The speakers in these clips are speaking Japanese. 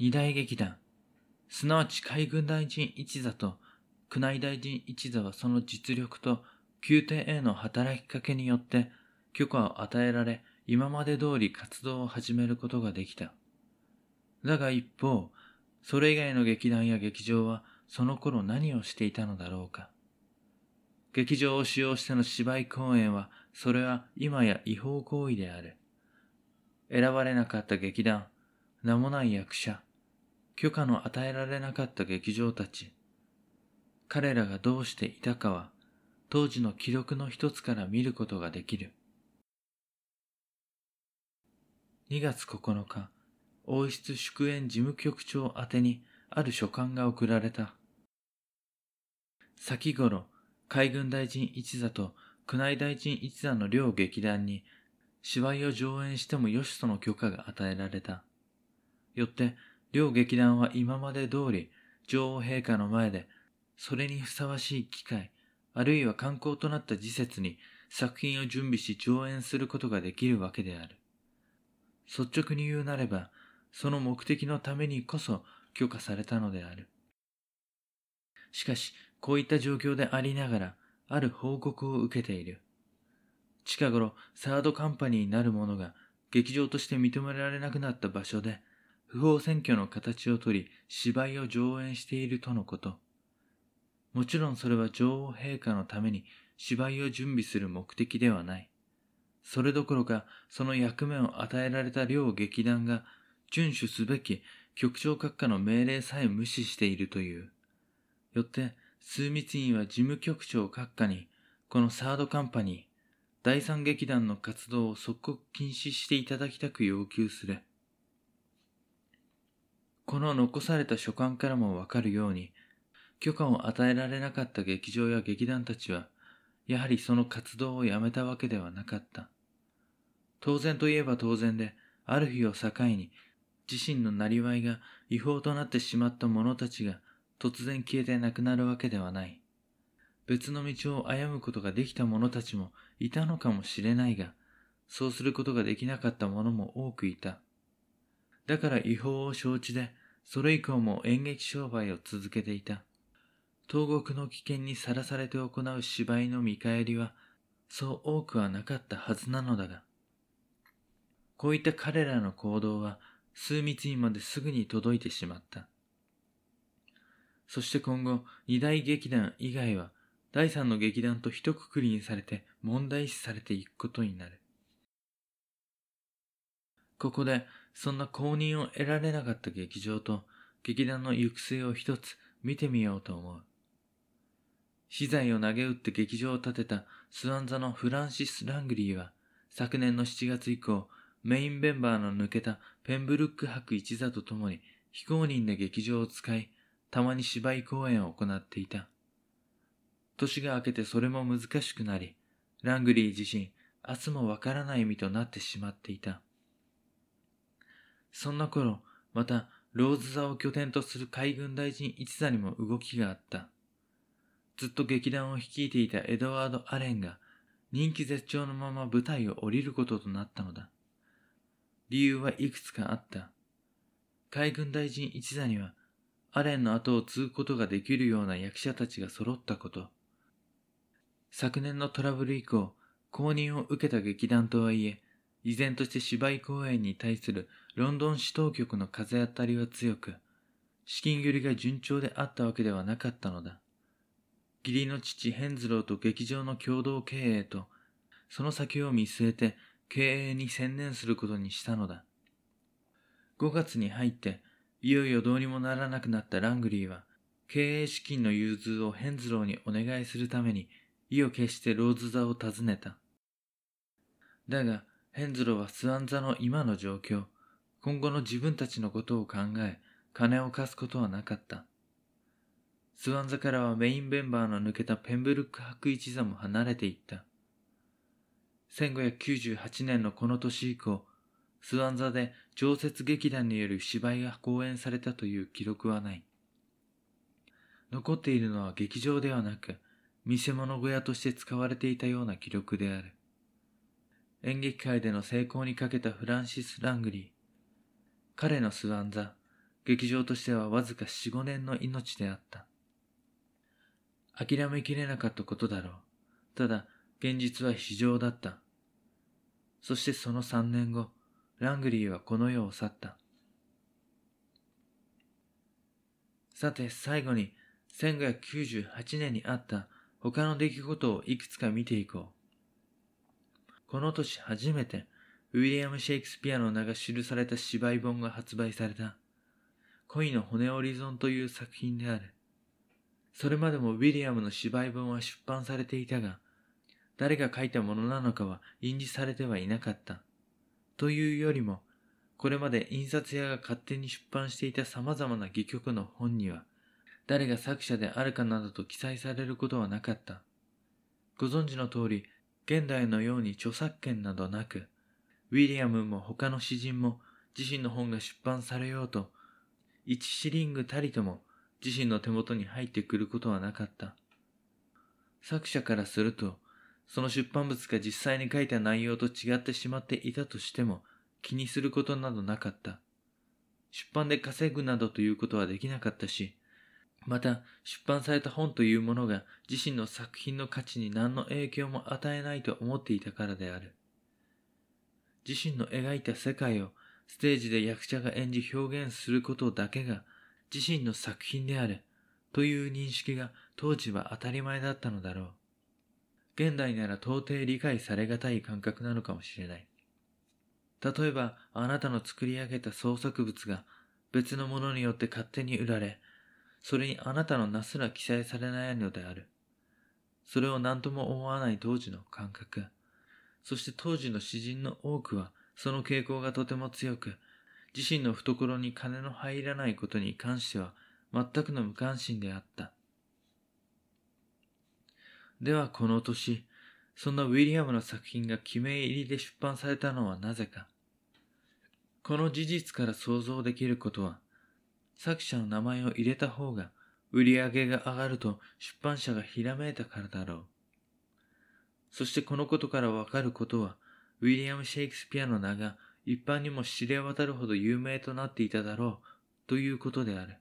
二大劇団、すなわち海軍大臣一座と宮内大臣一座はその実力と宮廷への働きかけによって許可を与えられ、今まで通り活動を始めることができた。だが一方、それ以外の劇団や劇場はその頃何をしていたのだろうか。劇場を使用しての芝居公演は、それは今や違法行為である。選ばれなかった劇団、名もない役者、許可の与えられなかった劇場たち、彼らがどうしていたかは、当時の記録の一つから見ることができる。2月9日、王室祝宴事務局長宛てにある書簡が送られた。先頃、海軍大臣一座と宮内大臣一座の両劇団に芝居を上演してもよしとの許可が与えられた。よって、両劇団は今まで通り女王陛下の前で、それにふさわしい機会、あるいは観光となった時節に作品を準備し上演することができるわけである。率直に言うなれば、その目的のためにこそ許可されたのである。しかし、こういった状況でありながら、ある報告を受けている。近頃、サードカンパニーなるものが劇場として認められなくなった場所で、不法選挙の形をとり、芝居を上演しているとのこと。もちろんそれは女王陛下のために芝居を準備する目的ではない。それどころか、その役目を与えられた両劇団が遵守すべき局長閣下の命令さえ無視しているという。よって、枢密院は事務局長閣下に、このサードカンパニー、第三劇団の活動を即刻禁止していただきたく要求する。この残された書簡からもわかるように、許可を与えられなかった劇場や劇団たちは、やはりその活動をやめたわけではなかった。当然といえば当然で、ある日を境に、自身のなりわいが違法となってしまった者たちが突然消えてなくなるわけではない。別の道を歩むことができた者たちもいたのかもしれないが、そうすることができなかった者も多くいた。だから違法を承知で、それ以降も演劇商売を続けていた。東国の危険にさらされて行う芝居の見返りは、そう多くはなかったはずなのだが、こういった彼らの行動は、枢密院まですぐに届いてしまった。そして今後、二大劇団以外は、第三の劇団と一括りにされて問題視されていくことになる。ここで、そんな公認を得られなかった劇場と劇団の行く末を一つ見てみようと思う。資材を投げ打って劇場を建てたスワン座のフランシス・ラングリーは、昨年の7月以降、メインメンバーの抜けたペンブルック博一座と共に非公認で劇場を使い、たまに芝居公演を行っていた。年が明けてそれも難しくなり、ラングリー自身、明日もわからない身となってしまっていた。そんな頃、また、ローズ座を拠点とする海軍大臣一座にも動きがあった。ずっと劇団を率いていたエドワード・アレンが、人気絶頂のまま舞台を降りることとなったのだ。理由はいくつかあった。海軍大臣一座には、アレンの後を継ぐことができるような役者たちが揃ったこと。昨年のトラブル以降、公認を受けた劇団とはいえ、依然として芝居公演に対するロンドン市当局の風当たりは強く、資金繰りが順調であったわけではなかったのだ。義理の父ヘンズローと劇場の共同経営と、その先を見据えて経営に専念することにしたのだ。5月に入って、いよいよどうにもならなくなったラングリーは、経営資金の融通をヘンズローにお願いするために、意を決してローズ座を訪ねた。だが、ヘンズローはスワン座の今の状況、今後の自分たちのことを考え、金を貸すことはなかった。スワン座からはメインメンバーの抜けたペンブルック博一座も離れていった。1598年のこの年以降、スワン座で常設劇団による芝居が公演されたという記録はない。残っているのは劇場ではなく、見せ物小屋として使われていたような記録である。演劇界での成功にかけたフランシス・ラングリー。彼のスワン座、劇場としてはわずか4、5年の命であった。諦めきれなかったことだろう。ただ、現実は非常だった。そしてその3年後、ラングリーはこの世を去った。さて、最後に、1598年にあった他の出来事をいくつか見ていこう。この年初めて、ウィリアム・シェイクスピアの名が記された芝居本が発売された。恋の骨折り損という作品である。それまでもウィリアムの芝居本は出版されていたが、誰が書いたものなのかは印字されてはいなかった。というよりも、これまで印刷屋が勝手に出版していた様々な戯曲の本には、誰が作者であるかなどと記載されることはなかった。ご存知の通り、現代のように著作権などなく、ウィリアムも他の詩人も自身の本が出版されようと、一シリングたりとも自身の手元に入ってくることはなかった。作者からすると、その出版物が実際に書いた内容と違ってしまっていたとしても気にすることなどなかった。出版で稼ぐなどということはできなかったし、また出版された本というものが自身の作品の価値に何の影響も与えないと思っていたからである。自身の描いた世界をステージで役者が演じ表現することだけが自身の作品であるという認識が当時は当たり前だったのだろう。現代なら到底理解されがたい感覚なのかもしれない。例えば、あなたの作り上げた創作物が別のものによって勝手に売られ、それにあなたの名すら記載されないのである。それを何とも思わない当時の感覚。そして当時の詩人の多くは、その傾向がとても強く、自身の懐に金の入らないことに関しては全くの無関心であった。ではこの年、そんなウィリアムの作品が記名入りで出版されたのはなぜか。この事実から想像できることは、作者の名前を入れた方が売り上げが上がると出版社がひらめいたからだろう。そしてこのことからわかることは、ウィリアム・シェイクスピアの名が一般にも知れ渡るほど有名となっていただろうということである。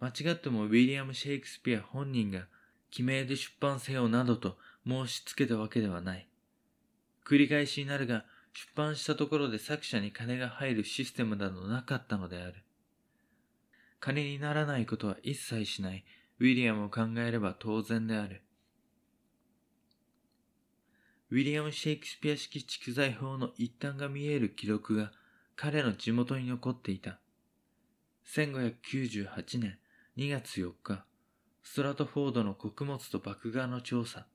間違ってもウィリアム・シェイクスピア本人が記名で出版せよなどと申し付けたわけではない。繰り返しになるが、出版したところで作者に金が入るシステムなどなかったのである。金にならないことは一切しないウィリアムを考えれば当然である。ウィリアム・シェイクスピア式蓄財法の一端が見える記録が彼の地元に残っていた。1598年2月4日、ストラトフォードの穀物と麦芽の調査。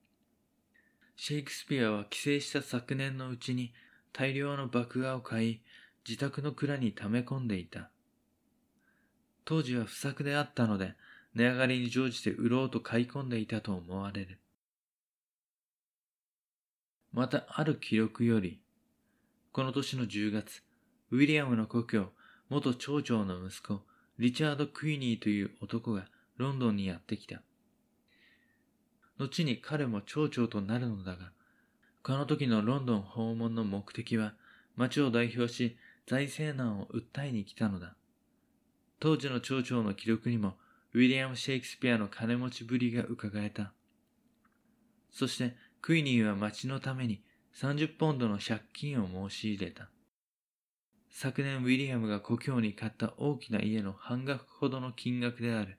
シェイクスピアは帰省した昨年のうちに大量の麦芽を買い、自宅の蔵に溜め込んでいた。当時は不作であったので、値上がりに乗じて売ろうと買い込んでいたと思われる。またある記録より、この年の10月、ウィリアムの故郷、元町長の息子、リチャード・クイニーという男がロンドンにやってきた。後に彼も町長となるのだが、この時のロンドン訪問の目的は、町を代表し財政難を訴えに来たのだ。当時の町長の記録にも、ウィリアム・シェイクスピアの金持ちぶりが伺えた。そして、クイニーは町のために30ポンドの借金を申し入れた。昨年ウィリアムが故郷に買った大きな家の半額ほどの金額である。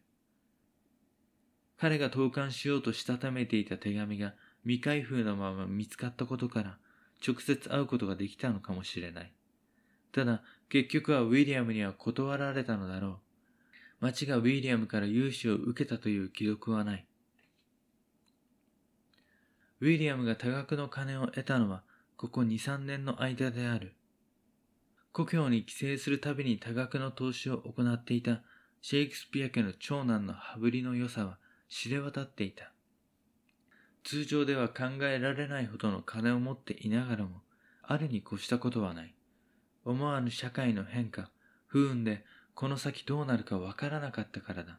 彼が投函しようとしたためていた手紙が未開封のまま見つかったことから直接会うことができたのかもしれない。ただ、結局はウィリアムには断られたのだろう。町がウィリアムから融資を受けたという記録はない。ウィリアムが多額の金を得たのはここ2、3年の間である。故郷に帰省するたびに多額の投資を行っていたシェイクスピア家の長男の羽振りの良さは知れ渡っていた。通常では考えられないほどの金を持っていながらも、あるに越したことはない。思わぬ社会の変化、不運でこの先どうなるかわからなかったからだ。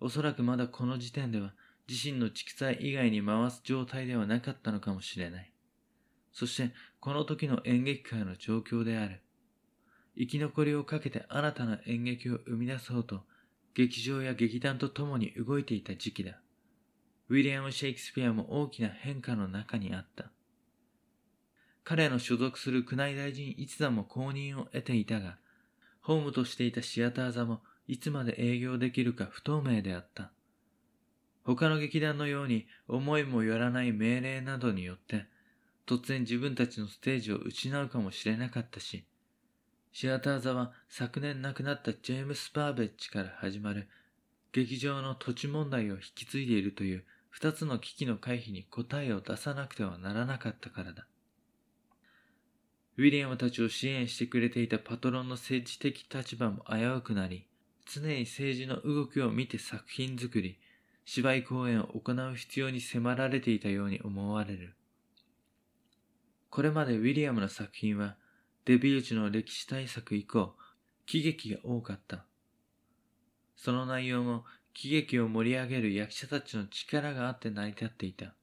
おそらくまだこの時点では自身の蓄財以外に回す状態ではなかったのかもしれない。そして、この時の演劇界の状況である。生き残りをかけて新たな演劇を生み出そうと、劇場や劇団と共に動いていた時期だ。ウィリアム・シェイクスピアも大きな変化の中にあった。彼の所属する宮内大臣一座も公認を得ていたが、ホームとしていたシアター座もいつまで営業できるか不透明であった。他の劇団のように思いもよらない命令などによって、突然自分たちのステージを失うかもしれなかったし、シアター座は昨年亡くなったジェームス・バーベッジから始まる劇場の土地問題を引き継いでいるという二つの危機の回避に答えを出さなくてはならなかったからだ。ウィリアムたちを支援してくれていたパトロンの政治的立場も危うくなり、常に政治の動きを見て作品作り、芝居公演を行う必要に迫られていたように思われる。これまでウィリアムの作品はデビュー時の歴史大作以降、喜劇が多かった。その内容も喜劇を盛り上げる役者たちの力があって成り立っていた。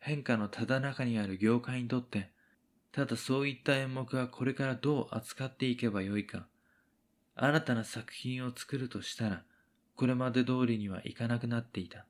変化のただ中にある業界にとって、ただそういった演目はこれからどう扱っていけばよいか、新たな作品を作るとしたら、これまで通りには行かなくなっていた。